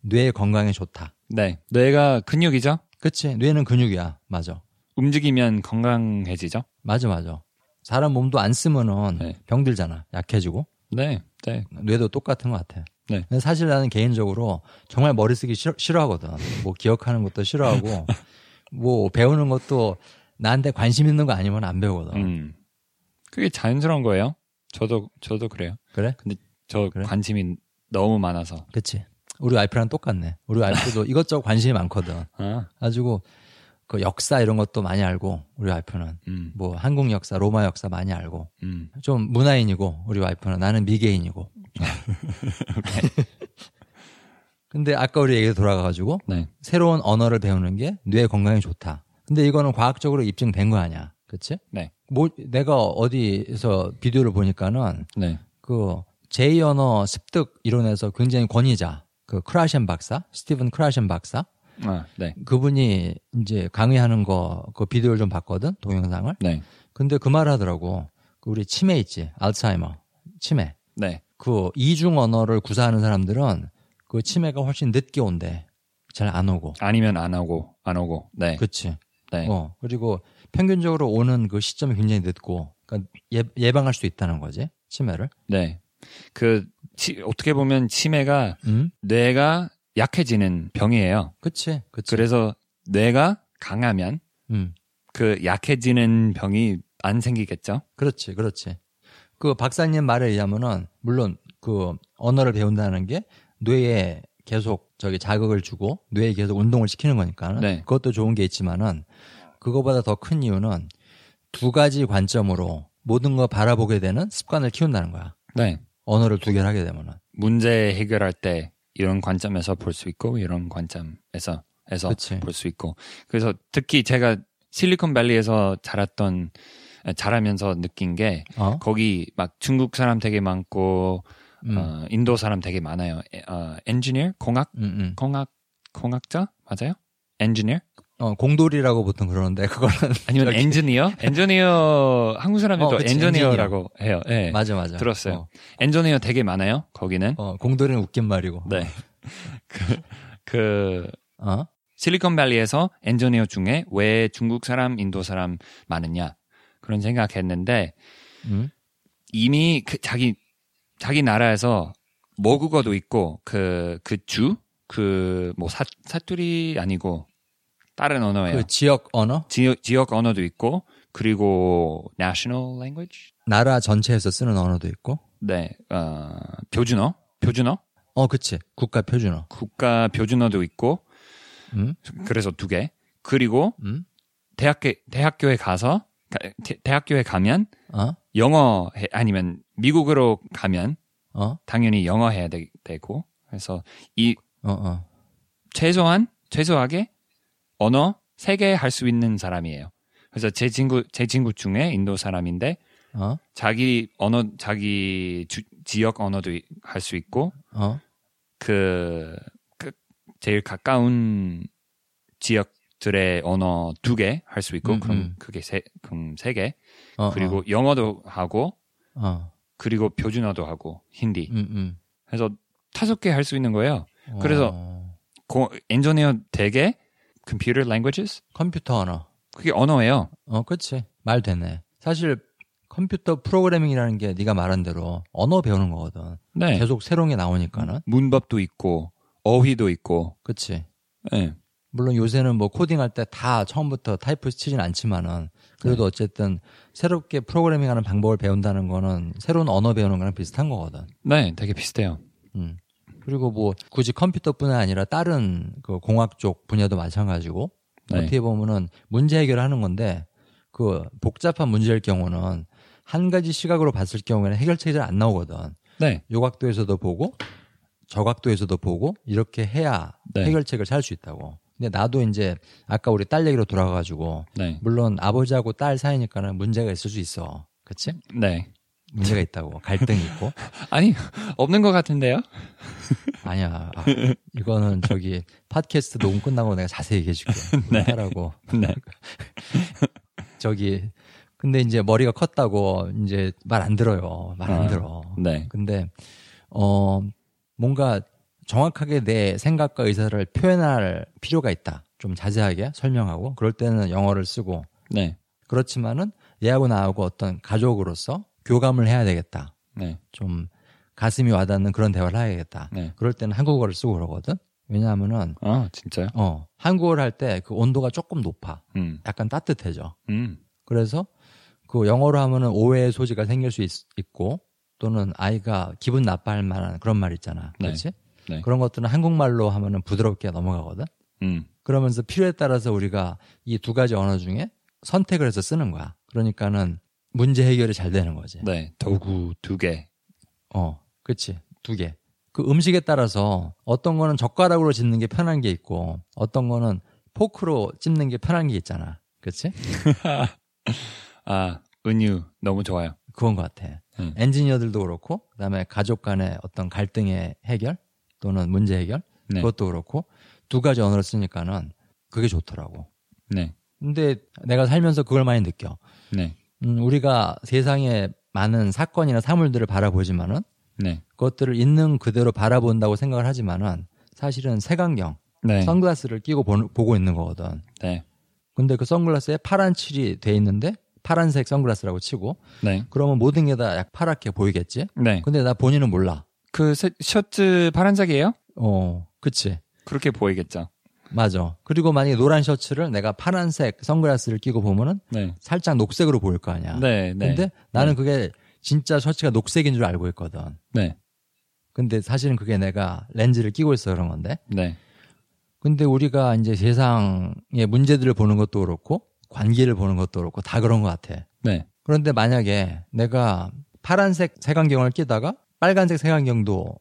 뇌 건강에 좋다. 네. 뇌가 근육이죠. 그치? 뇌는 근육이야. 맞아. 움직이면 건강해지죠. 맞아, 맞아. 사람 몸도 안 쓰면은 네. 병들잖아. 약해지고. 네. 네. 뇌도 똑같은 것 같아. 네. 근데 사실 나는 개인적으로 정말 머리 쓰기 싫어, 싫어 하거든. 뭐 기억하는 것도 싫어하고, 뭐 배우는 것도 나한테 관심 있는 거 아니면 안 배우거든. 음. 그게 자연스러운 거예요. 저도 저도 그래요. 그래? 근데 저 그래? 관심이 너무 많아서. 그치. 우리 와이프랑 똑같네. 우리 와이프도 이것저것 관심이 많거든. 아. 가지고 그 역사 이런 것도 많이 알고, 우리 와이프는. 음. 뭐 한국 역사, 로마 역사 많이 알고. 음. 좀 문화인이고, 우리 와이프는. 나는 미개인이고. 근데 아까 우리 얘기 돌아가가지고, 네. 새로운 언어를 배우는 게 뇌 건강에 좋다. 근데 이거는 과학적으로 입증된 거 아니야. 그치? 네. 뭐, 내가 어디서 비디오를 보니까는 네. 그 제2 언어 습득 이론에서 굉장히 권위자, 그 크라셴 박사, 스티븐 크라셴 박사, 아, 네. 그분이 이제 강의하는 거, 그 비디오를 좀 봤거든, 동영상을. 네. 근데 그 말 하더라고. 그 우리 치매 있지, 알츠하이머, 치매. 네. 그 이중 언어를 구사하는 사람들은 그 치매가 훨씬 늦게 온대. 잘 안 오고. 아니면 안 오고 안 오고. 네. 그치. 네. 어, 그리고 평균적으로 오는 그 시점이 굉장히 늦고, 그러니까 예, 예방할 수 있다는 거지, 치매를. 네. 그 치, 어떻게 보면 치매가 음? 뇌가 약해지는 병이에요. 그치, 그치. 그래서 뇌가 강하면 음, 그 약해지는 병이 안 생기겠죠? 그렇지, 그렇지. 그 박사님 말에 의하면은, 물론 그 언어를 배운다는 게 뇌에 계속 저기 자극을 주고, 뇌에 계속 운동을 시키는 거니까. 네. 그것도 좋은 게 있지만은, 그거보다 더 큰 이유는 두 가지 관점으로 모든 거 바라보게 되는 습관을 키운다는 거야. 네. 언어를 두 개를 하게 되면은. 문제 해결할 때 이런 관점에서 볼 수 있고 이런 관점에서 에서. 볼 수 있고 그래서 특히 제가 실리콘밸리에서 자랐던 자라면서 느낀 게 어? 거기 막 중국 사람 되게 많고 음, 어, 인도 사람 되게 많아요. 에, 어, 엔지니어 공학 음, 음. 공학 공학자 맞아요? 엔지니어 어, 공돌이라고 보통 그러는데, 그거는. 아니면 저기- 엔지니어 엔지니어 한국 사람들도 어, 그치, 엔지니어라고 해요. 예. 맞아, 맞아. 들었어요. 어, 엔지니어 되게 많아요. 거기는 어, 공돌이는 웃긴 말이고. 네. 그, 그 어? 실리콘밸리에서 엔지니어 중에 왜 중국 사람, 인도 사람 많으냐 그런 생각했는데 음? 이미 그 자기 자기 나라에서 모국어도 있고 그 그 주 그 뭐 사투리 아니고 다른 언어예요. 그 지역 언어? 지역 지역 언어도 있고 그리고 national language 나라 전체에서 쓰는 언어도 있고. 네 어, 표준어 표준어 어, 그치. 국가 표준어. 국가 표준어도 있고 음? 그래서 두 개. 그리고 음? 대학교 대학교에 가서 가- 대- 대학교에 가면 어? 영어 해- 아니면 미국으로 가면 어? 당연히 영어 해야 되, 고 그래서 이 어, 어. 최소한 최소하게 언어 세 개 할 수 있는 사람이에요. 그래서 제 친구 제 친구 중에 인도 사람인데 어? 자기 언어 자기 주- 지역 언어도 할 수 있고 어? 그, 그 제일 가까운 지역들의 언어 두 개 할 수 있고 음, 그럼 음. 그게 세 그럼 세 개. 어, 그리고 영어도 하고 어. 그리고 표준어도 하고 힌디. 음, 음. 해서 다섯 개 할 수 있는 거예요. 그래서 어. 고, 엔지니어 되게 computer languages 컴퓨터 언어. 그게 언어예요. 어, 그치. 말 되네. 사실 컴퓨터 프로그래밍이라는 게 네가 말한 대로 언어 배우는 거거든. 네. 계속 새로운 게 나오니까는. 문법도 있고 어휘도 있고. 그치. 네. 물론 요새는 뭐 코딩할 때 다 처음부터 타이프 치진 않지만은 그래도 어쨌든 새롭게 프로그래밍하는 방법을 배운다는 거는 새로운 언어 배우는 거랑 비슷한 거거든. 네, 되게 비슷해요. 음. 그리고 뭐 굳이 컴퓨터뿐 아니라 다른 그 공학 쪽 분야도 마찬가지고 네. 어떻게 보면은 문제 해결하는 건데 그 복잡한 문제일 경우는 한 가지 시각으로 봤을 경우에는 해결책이 잘 안 나오거든. 네. 요 각도에서도 보고 저 각도에서도 보고 이렇게 해야 네. 해결책을 찾을 수 있다고. 근데 나도 이제 아까 우리 딸 얘기로 돌아가가지고 네. 물론 아버지하고 딸 사이니까는 문제가 있을 수 있어. 그치? 네. 문제가 있다고. 갈등이 있고. 아니, 없는 것 같은데요? 아니야. 아, 이거는 저기 팟캐스트 녹음 끝나고 내가 자세히 얘기해 줄게. 네. 하라고. 네. 저기 근데 이제 머리가 컸다고 이제 말 안 들어요. 말안 아, 들어. 네. 근데 어 뭔가 정확하게 내 생각과 의사를 표현할 필요가 있다. 좀 자세하게 설명하고 그럴 때는 영어를 쓰고 네. 그렇지만은 얘하고 나하고 어떤 가족으로서 교감을 해야 되겠다. 네. 좀 가슴이 와닿는 그런 대화를 해야겠다. 네. 그럴 때는 한국어를 쓰고 그러거든. 왜냐하면은 아, 진짜요? 어 한국어를 할 때 그 온도가 조금 높아. 음. 약간 따뜻해져. 음. 그래서 그 영어로 하면은 오해의 소지가 생길 수 있, 고 또는 아이가 기분 나빠할 만한 그런 말 있잖아. 네. 그렇지? 네. 그런 것들은 한국말로 하면은 부드럽게 넘어가거든. 음. 그러면서 필요에 따라서 우리가 이 두 가지 언어 중에 선택을 해서 쓰는 거야. 그러니까는 문제 해결이 잘 되는 거지. 네. 도구 두 개. 어, 그치. 두 개. 그 음식에 따라서 어떤 거는 젓가락으로 집는 게 편한 게 있고 어떤 거는 포크로 찝는 게 편한 게 있잖아. 그치? 아, 은유 너무 좋아요. 그건 것 같아. 음. 엔지니어들도 그렇고, 그 다음에 가족 간의 어떤 갈등의 해결 또는 문제 해결 네. 그것도 그렇고 두 가지 언어를 쓰니까는 그게 좋더라고. 네. 근데 내가 살면서 그걸 많이 느껴. 네. 음, 우리가 세상에 많은 사건이나 사물들을 바라보지만은 네. 그것들을 있는 그대로 바라본다고 생각을 하지만은 사실은 색안경, 네. 선글라스를 끼고 보, 보고 있는 거거든. 네. 근데 그 선글라스에 파란 칠이 돼 있는데 파란색 선글라스라고 치고 네. 그러면 모든 게 다 약 파랗게 보이겠지? 네. 근데 나 본인은 몰라. 그 세- 셔츠 파란색이에요? 어, 그치. 그렇게 보이겠죠. 맞아. 그리고 만약에 노란 셔츠를 내가 파란색 선글라스를 끼고 보면은 네. 살짝 녹색으로 보일 거 아니야. 네. 네. 근데 나는 그게 진짜 셔츠가 녹색인 줄 알고 있거든. 네. 근데 사실은 그게 내가 렌즈를 끼고 있어 그런 건데. 네. 근데 우리가 이제 세상의 문제들을 보는 것도 그렇고 관계를 보는 것도 그렇고 다 그런 것 같아. 네. 그런데 만약에 내가 파란색 색안경을 끼다가 빨간색 색안경도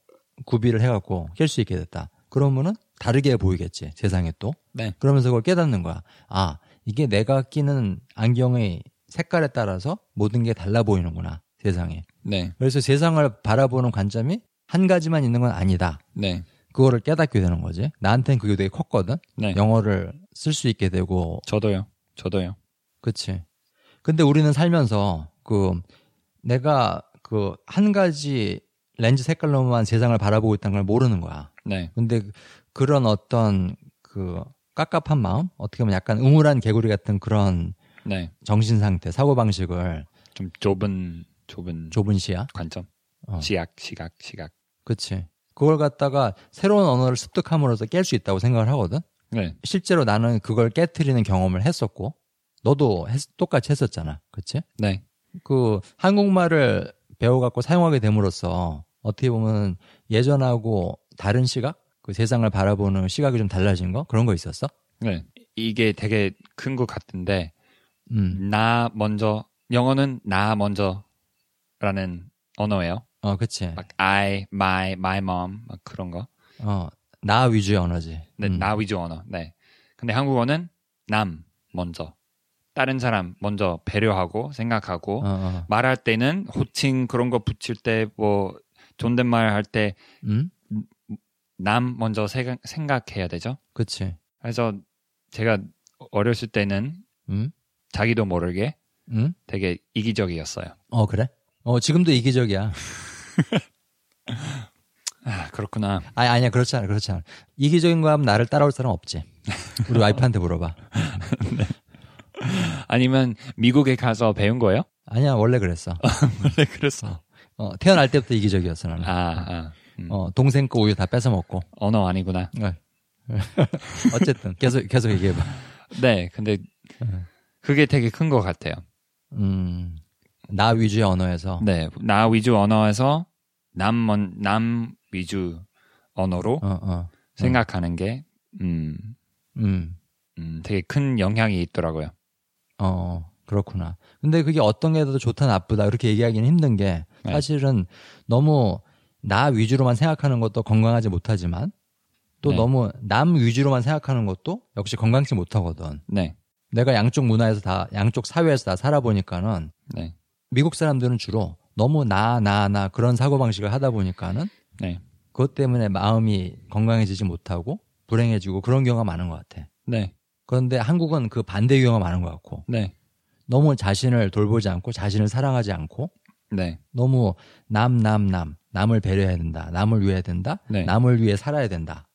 구비를 해갖고 낄 수 있게 됐다. 그러면은 다르게 보이겠지 세상에 또. 네. 그러면서 그걸 깨닫는 거야. 아 이게 내가 끼는 안경의 색깔에 따라서 모든 게 달라 보이는구나 세상에. 네. 그래서 세상을 바라보는 관점이 한 가지만 있는 건 아니다. 네. 그거를 깨닫게 되는 거지. 나한테는 그게 되게 컸거든. 네. 영어를 쓸 수 있게 되고 저도요. 저도요. 그치. 근데 우리는 살면서 그 내가 그 한 가지 렌즈 색깔로만 세상을 바라보고 있다는 걸 모르는 거야. 네. 근데 그런 어떤 그 깝깝한 마음, 어떻게 보면 약간 음울한 개구리 같은 그런 네. 정신 상태, 사고 방식을 좀 좁은 좁은 좁은 시야. 관점. 어. 시각, 시각, 시각. 그치. 그걸 갖다가 새로운 언어를 습득함으로써 깰 수 있다고 생각을 하거든. 네. 실제로 나는 그걸 깨트리는 경험을 했었고, 너도 했- 똑같이 했었잖아. 그치? 네. 그 한국말을 배워갖고 사용하게 됨으로써 어떻게 보면 예전하고 다른 시각? 그 세상을 바라보는 시각이 좀 달라진 거? 그런 거 있었어? 네. 이게 되게 큰 것 같은데 음. 나 먼저 영어는 나 먼저라는 언어예요. 어, 그치. 막 I, my, my mom 막 그런 거. 어, 나 위주의 언어지. 네, 음. 나 위주 언어. 네. 근데 한국어는 남 먼저. 다른 사람 먼저 배려하고 생각하고 어, 어. 말할 때는 호칭 그런 거 붙일 때 뭐 존댓말 할때 남 음? 먼저 생각, 생각 해야 되죠. 그치. 그래서 제가 어렸을 때는 음? 자기도 모르게 음? 되게 이기적이었어요. 어, 그래? 어, 지금도 이기적이야. 아, 그렇구나. 아니, 아니야. 그렇지 않아. 그렇지 않아. 이기적인 거 하면 나를 따라올 사람 없지. 우리 와이프한테 물어봐. 아니면 미국에 가서 배운 거예요? 아니야. 원래 그랬어. 원래 그랬어. 어, 태어날 때부터 이기적이었어, 나는. 아, 아. 음. 어, 동생 거 우유 다 뺏어 먹고. 언어 아니구나. 네. 어쨌든 계속 계속 얘기해봐. 네, 근데 그게 되게 큰 것 같아요. 음, 나 위주의 언어에서 네, 나 위주 언어에서 남, 먼, 남 위주 언어로 어, 어, 생각하는 게, 음, 음, 음, 되게 큰 영향이 있더라고요. 어, 그렇구나. 근데 그게 어떤 게 더 좋다 나쁘다 그렇게 얘기하기는 힘든 게 네. 사실은 너무 나 위주로만 생각하는 것도 건강하지 못하지만 또 네. 너무 남 위주로만 생각하는 것도 역시 건강치 못하거든. 네. 내가 양쪽 문화에서 다 양쪽 사회에서 다 살아보니까는 네. 미국 사람들은 주로 너무 나 나 나 그런 사고 방식을 하다 보니까는 네. 그것 때문에 마음이 건강해지지 못하고 불행해지고 그런 경우가 많은 것 같아. 네. 그런데 한국은 그 반대 경우가 많은 것 같고 네. 너무 자신을 돌보지 않고 자신을 사랑하지 않고 네. 너무 남 남 남 남을 배려해야 된다. 남을 위해야 된다. 네. 남을 위해 살아야 된다.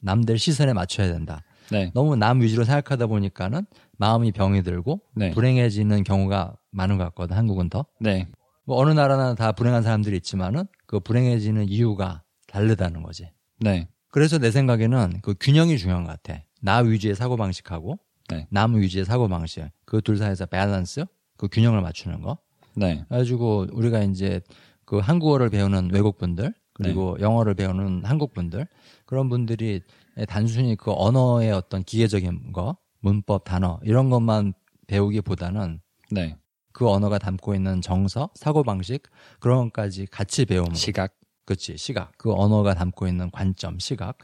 남들 시선에 맞춰야 된다. 네. 너무 남 위주로 생각하다 보니까는 마음이 병이 들고 네. 불행해지는 경우가 많은 것 같거든. 한국은 더. 네. 뭐 어느 나라나 다 불행한 사람들이 있지만은 그 불행해지는 이유가 다르다는 거지. 네. 그래서 내 생각에는 그 균형이 중요한 것 같아. 나 위주의 사고 방식하고 네. 남 위주의 사고 방식 그 둘 사이에서 밸런스 그 균형을 맞추는 거. 네. 그래가지고 우리가 이제 그 한국어를 배우는 외국분들 그리고 영어를 배우는 한국분들 그런 분들이 단순히 그 언어의 어떤 기계적인 거 문법 단어 이런 것만 배우기보다는 네. 그 언어가 담고 있는 정서 사고 방식 그런 것까지 같이 배우면 시각. 그치 시각 그 언어가 담고 있는 관점 시각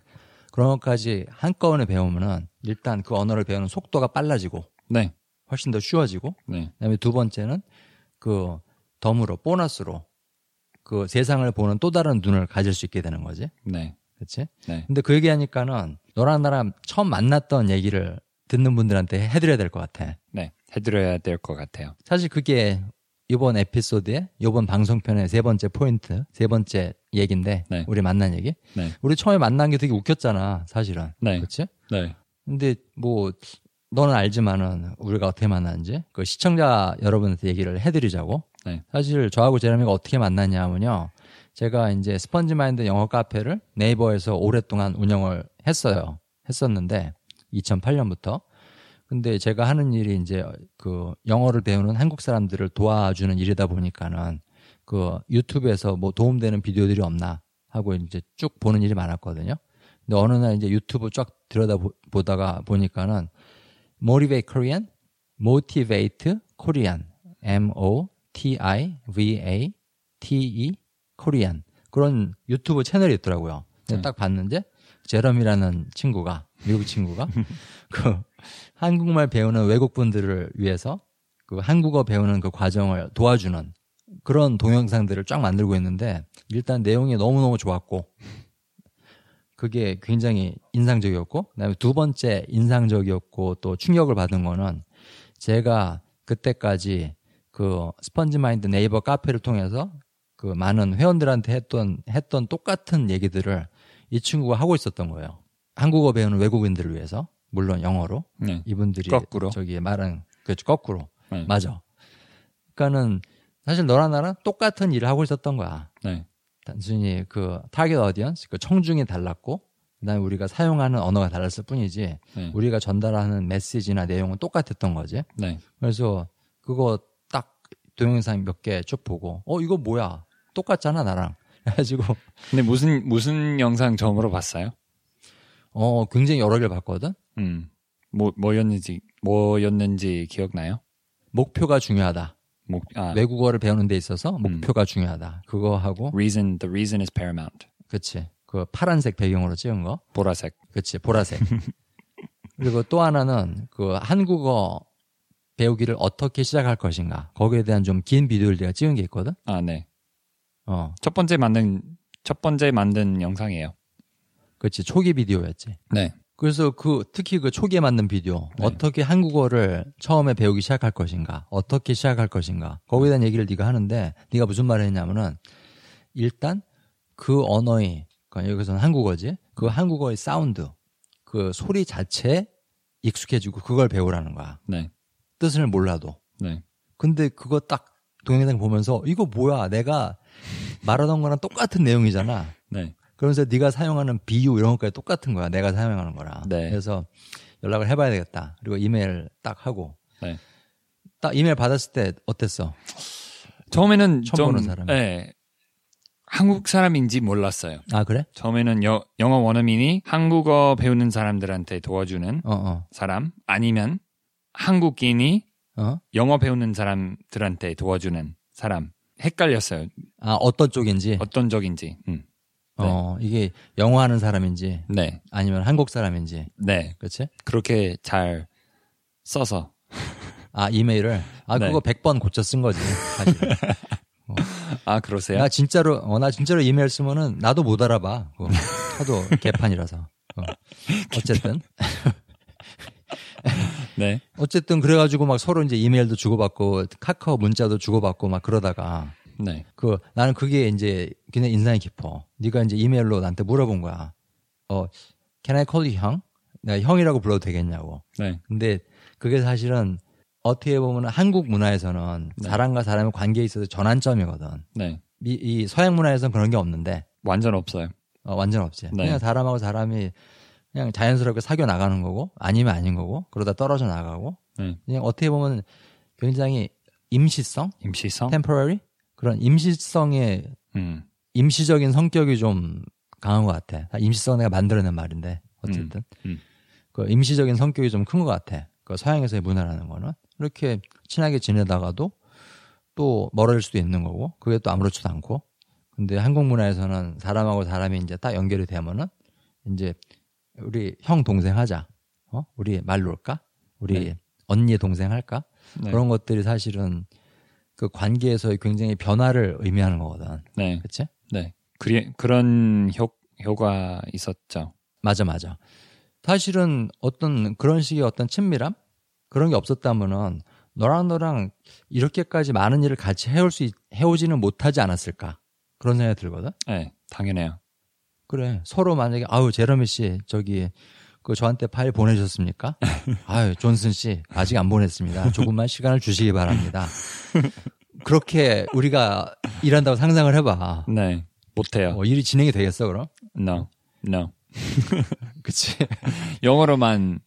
그런 것까지 한꺼번에 배우면은 일단 그 언어를 배우는 속도가 빨라지고 네. 훨씬 더 쉬워지고 네. 그다음에 두 번째는 그 덤으로 보너스로 그 세상을 보는 또 다른 눈을 가질 수 있게 되는 거지 네. 그치 네. 근데 그 얘기하니까는 너랑 나랑 처음 만났던 얘기를 듣는 분들한테 해드려야 될 것 같아 네. 해드려야 될 것 같아요. 사실 그게 이번 에피소드의 이번 방송편의 세 번째 포인트 세 번째 얘기인데 네. 우리 만난 얘기 네. 우리 처음에 만난 게 되게 웃겼잖아, 사실은. 네. 그치? 네. 근데 뭐, 너는 알지만은 우리가 어떻게 만났는지 그 시청자 여러분한테 얘기를 해드리자고. 네. 사실 저하고 제라미가 어떻게 만났냐면요. 제가 이제 스펀지 마인드 영어 카페를 네이버에서 오랫동안 운영을 했어요. 했었는데 2008년부터. 근데 제가 하는 일이 이제 그 영어를 배우는 한국 사람들을 도와주는 일이다 보니까는 그 유튜브에서 뭐 도움되는 비디오들이 없나 하고 이제 쭉 보는 일이 많았거든요. 근데 어느 날 이제 유튜브 쫙 들여다 보- 보다가 보니까는 Motivate Korean, Motivate Korean, M O T I V A T E Korean 그런 유튜브 채널이 있더라고요. 네. 딱 봤는데 제럼이라는 친구가 미국 친구가 그 한국말 배우는 외국 분들을 위해서 그 한국어 배우는 그 과정을 도와주는 그런 동영상들을 쫙 만들고 있는데 일단 내용이 너무너무 좋았고 그게 굉장히 인상적이었고 그다음에 두 번째 인상적이었고 또 충격을 받은 거는 제가 그때까지 그 스펀지 마인드 네이버 카페를 통해서 그 많은 회원들한테 했던 했던 똑같은 얘기들을 이 친구가 하고 있었던 거예요. 한국어 배우는 외국인들을 위해서 물론 영어로 네. 이분들이 거꾸로. 저기 말은 그렇죠 거꾸로 네. 맞아. 그러니까는 사실 너랑 나랑 똑같은 일을 하고 있었던 거야. 네. 단순히 그 target audience 그 청중이 달랐고 그다음에 우리가 사용하는 언어가 달랐을 뿐이지 네. 우리가 전달하는 메시지나 내용은 똑같았던 거지. 네. 그래서 그거 딱 동영상 몇 개 쭉 보고 어 이거 뭐야 똑같잖아 나랑 그래가지고 근데 무슨 무슨 영상 처음으로 봤어요? 어 굉장히 여러 개를 봤거든. 음. 뭐 뭐였는지 뭐였는지 기억나요? 목표가 중요하다. 목 아, 외국어를 배우는 데 있어서 음. 목표가 중요하다. 그거 하고 reason the reason is paramount. 그치 그 파란색 배경으로 찍은 거. 보라색. 그치 보라색. 그리고 또 하나는 그 한국어 배우기를 어떻게 시작할 것인가 거기에 대한 좀 긴 비디오를 내가 찍은 게 있거든. 아, 네. 어, 첫 번째 만든 첫 번째 만든 영상이에요. 그치 초기 비디오였지. 네. 그래서 그 특히 그 초기에 만든 비디오 네. 어떻게 한국어를 처음에 배우기 시작할 것인가 어떻게 시작할 것인가 거기에 대한 얘기를 네가 하는데 네가 무슨 말을 했냐면은 일단 그 언어의 그러니까 여기서는 한국어지 그 한국어의 사운드 그 소리 자체에 익숙해지고 그걸 배우라는 거야 네. 뜻을 몰라도 네. 근데 그거 딱 동영상 보면서 이거 뭐야 내가 말하던 거랑 똑같은 내용이잖아 네. 그러면서 네가 사용하는 비유 이런 것까지 똑같은 거야. 내가 사용하는 거랑. 네. 그래서 연락을 해봐야 되겠다. 그리고 이메일 딱 하고. 네. 딱 이메일 받았을 때 어땠어? 처음에는 처음 좀 보는 사람. 네. 한국 사람인지 몰랐어요. 아 그래? 처음에는 여, 영어 원어민이 한국어 배우는 사람들한테 도와주는 어 어. 사람 아니면 한국인이 어? 영어 배우는 사람들한테 도와주는 사람 헷갈렸어요. 아 어떤 쪽인지. 어떤 적인지. 음. 어, 이게 영어 하는 사람인지 네. 아니면 한국 사람인지. 네. 그렇지? 그렇게 잘 써서. 아, 이메일을. 아, 네. 그거 100번 고쳐 쓴 거지. 사실. 아, 그러세요? 나 진짜로, 어, 나 진짜로 이메일 쓰면은 나도 못 알아봐. 그거. 하도 개판이라서. 어. 어쨌든. 네. 어쨌든 그래가지고 막 서로 이제 이메일도 주고받고 카카오 문자도 주고받고 막 그러다가 네. 그 나는 그게 이제 그냥 인상이 깊어. 네가 이제 이메일로 나한테 물어본 거야. 어, can I call you 형? 내가 형이라고 불러도 되겠냐고. 네. 근데 그게 사실은 어떻게 보면 한국 문화에서는 네. 사람과 사람의 관계에 있어서 전환점이거든. 네. 이, 이 서양 문화에서는 그런 게 없는데 완전 없어요. 어, 완전 없지. 네. 그냥 사람하고 사람이 그냥 자연스럽게 사귀어 나가는 거고 아니면 아닌 거고 그러다 떨어져 나가고 네. 그냥 어떻게 보면 굉장히 임시성, 임시성? temporary 그런 임시성의 음. 임시적인 성격이 좀 강한 것 같아. 다 임시성 내가 만들어낸 말인데 어쨌든 음, 음. 그 임시적인 성격이 좀 큰 것 같아. 그 서양에서의 문화라는 거는 이렇게 친하게 지내다가도 또 멀어질 수도 있는 거고 그게 또 아무렇지도 않고 근데 한국 문화에서는 사람하고 사람이 이제 딱 연결이 되면은 이제 우리 형 동생 하자. 어? 우리 말 놀까? 우리 네. 언니 동생 할까? 네. 그런 것들이 사실은 그 관계에서의 굉장히 변화를 의미하는 거거든. 네. 그치? 네. 그리, 그런 효, 효과 있었죠. 맞아, 맞아. 사실은 어떤 그런 식의 어떤 친밀함? 그런 게 없었다면은 너랑 너랑 이렇게까지 많은 일을 같이 해올 수, 있- 해오지는 못하지 않았을까? 그런 생각이 들거든? 네. 당연해요. 그래. 서로 만약에, 아유, 제러미 씨, 저기, 그 저한테 파일 보내주셨습니까? 아유, 존슨 씨, 아직 안 보냈습니다. 조금만 시간을 주시기 바랍니다. 그렇게 우리가 일한다고 상상을 해봐. 네. 못해요. 어, 일이 진행이 되겠어, 그럼? No. No. 그치. 영어로만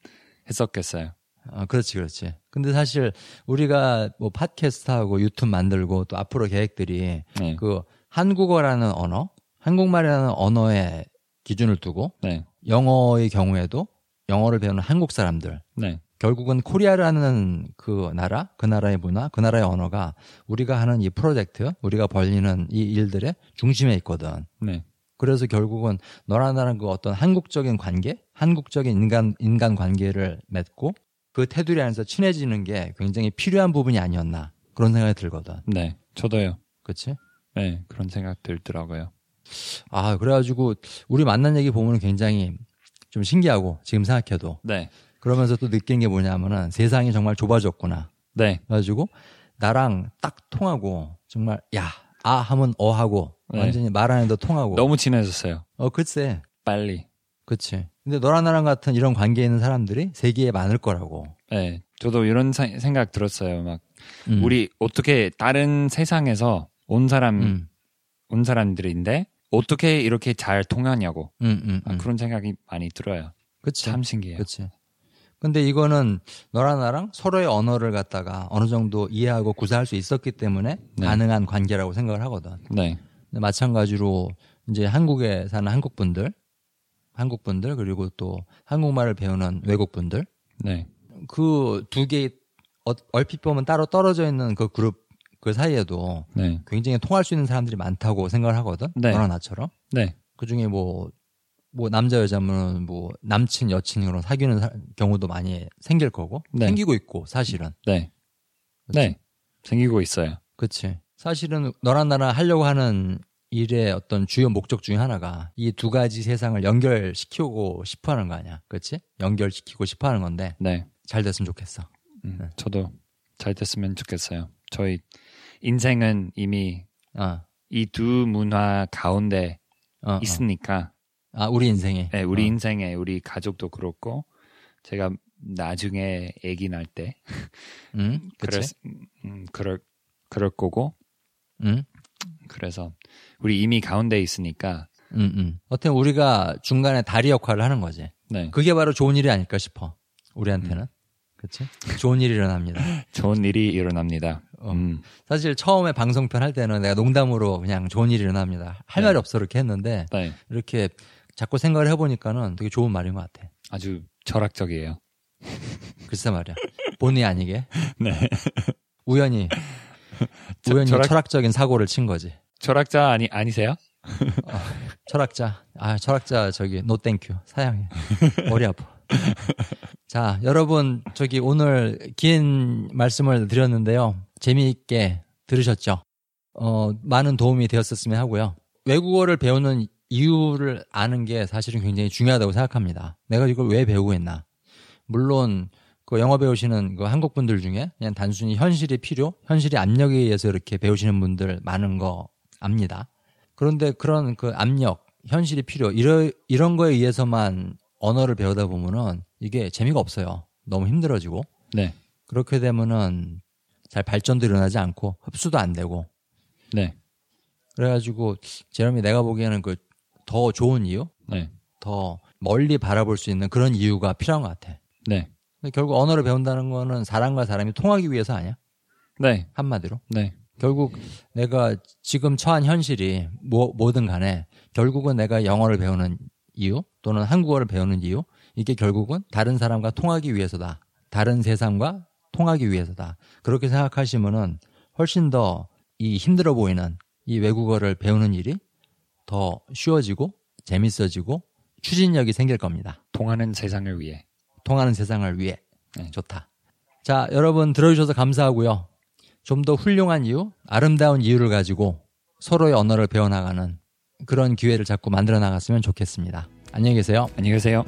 했었겠어요. 아, 그렇지, 그렇지. 근데 사실 우리가 뭐 팟캐스트하고 유튜브 만들고 또 앞으로 계획들이 네. 그 한국어라는 언어, 한국말이라는 언어에 기준을 두고 네. 영어의 경우에도 영어를 배우는 한국 사람들, 네. 결국은 Korea라는 그 나라, 그 나라의 문화, 그 나라의 언어가 우리가 하는 이 프로젝트, 우리가 벌리는 이 일들의 중심에 있거든. 네. 그래서 결국은 너랑 나랑 그 어떤 한국적인 관계, 한국적인 인간 인간 관계를 맺고 그 테두리 안에서 친해지는 게 굉장히 필요한 부분이 아니었나 그런 생각이 들거든. 네. 저도요. 그렇지? 네. 그런 생각 들더라고요. 아 그래가지고 우리 만난 얘기 보면 굉장히 좀 신기하고 지금 생각해도 네. 그러면서 또 느낀 게 뭐냐면은 세상이 정말 좁아졌구나. 네. 그래가지고 나랑 딱 통하고 정말 야 아 하면 어 하고 네. 완전히 말 안 해도 통하고. 너무 친해졌어요. 어 글쎄 빨리. 그치. 근데 너랑 나랑 같은 이런 관계에 있는 사람들이 세계에 많을 거라고. 네. 저도 이런 사- 생각 들었어요. 막 음. 우리 어떻게 다른 세상에서 온 사람 음, 온 사람들인데 어떻게 이렇게 잘 통하냐고 음, 음, 아, 음. 그런 생각이 많이 들어요. 그치. 참 신기해요. 그치. 근데 이거는 너랑 나랑 서로의 언어를 갖다가 어느 정도 이해하고 구사할 수 있었기 때문에 네. 가능한 관계라고 생각을 하거든. 네. 근데 마찬가지로 이제 한국에 사는 한국 분들, 한국 분들 그리고 또 한국말을 배우는 외국 분들 네. 그 두개 얼핏 보면 따로 떨어져 있는 그 그룹 그 사이에도 네. 굉장히 통할 수 있는 사람들이 많다고 생각을 하거든. 네. 너랑 나처럼. 네. 그 중에 뭐, 뭐 남자 여자면 뭐 남친 여친으로 사귀는 사- 경우도 많이 생길 거고 네. 생기고 있고 사실은. 네. 네. 생기고 있어요. 그치. 사실은 너랑 나랑 하려고 하는 일의 어떤 주요 목적 중에 하나가 이 두 가지 세상을 연결시키고 싶어 하는 거 아니야. 그치? 연결시키고 싶어 하는 건데 네. 잘 됐으면 좋겠어. 음, 네. 저도 잘 됐으면 좋겠어요. 저희 인생은 이미 어, 이두 문화 가운데 어, 어. 있으니까 아, 우리 인생에. 네, 우리 어. 인생에 우리 가족도 그렇고 제가 나중에 아기 날때 응? 그치? 그럴 음, 그럴 그럴 거고 응? 그래서 우리 이미 가운데 있으니까 응, 응. 어떻게 우리가 중간에 다리 역할을 하는 거지. 네. 그게 바로 좋은 일이 아닐까 싶어. 우리한테는. 그치? 좋은 일이 일어납니다. 좋은 일이 일어납니다. 어. 음, 사실 처음에 방송편 할 때는 내가 농담으로 그냥 좋은 일이 일어납니다. 할 네. 말이 없어 이렇게 했는데 네. 이렇게 자꾸 생각을 해보니까는 되게 좋은 말인 것 같아. 아주 철학적이에요. 글쎄 말이야. 본의 아니게 네. 우연히 저- 우연히 철학- 철학적인 사고를 친 거지. 철학자 아니 아니세요? 철학자. 아, 철학자 저기 no thank you. 사양해. 머리 아파. 자, 여러분 저기 오늘 긴 말씀을 드렸는데요. 재미있게 들으셨죠? 어, 많은 도움이 되었었으면 하고요. 외국어를 배우는 이유를 아는 게 사실은 굉장히 중요하다고 생각합니다. 내가 이걸 왜 배우고 있나? 물론 그 영어 배우시는 그 한국 분들 중에 그냥 단순히 현실이 필요, 현실이 압력에 의해서 이렇게 배우시는 분들 많은 거 압니다. 그런데 그런 그 압력, 현실이 필요 이런 이런 거에 의해서만 언어를 배우다 보면은 이게 재미가 없어요. 너무 힘들어지고. 네. 그렇게 되면은 잘 발전도 일어나지 않고 흡수도 안 되고. 네. 그래가지고 제롬이 내가 보기에는 그 더 좋은 이유, 네. 더 멀리 바라볼 수 있는 그런 이유가 필요한 것 같아. 네. 근데 결국 언어를 배운다는 거는 사람과 사람이 통하기 위해서 아니야? 네. 한마디로. 네. 결국 내가 지금 처한 현실이 뭐, 뭐든 간에 결국은 내가 영어를 배우는 이유 또는 한국어를 배우는 이유 이게 결국은 다른 사람과 통하기 위해서다. 다른 세상과 통하기 위해서다. 그렇게 생각하시면은 훨씬 더 이 힘들어 보이는 이 외국어를 배우는 일이 더 쉬워지고 재밌어지고 추진력이 생길 겁니다. 통하는 세상을 위해. 통하는 세상을 위해. 네. 좋다. 자, 여러분 들어주셔서 감사하고요. 좀 더 훌륭한 이유, 아름다운 이유를 가지고 서로의 언어를 배워나가는 그런 기회를 자꾸 만들어 나갔으면 좋겠습니다. 안녕히 계세요. 안녕히 계세요.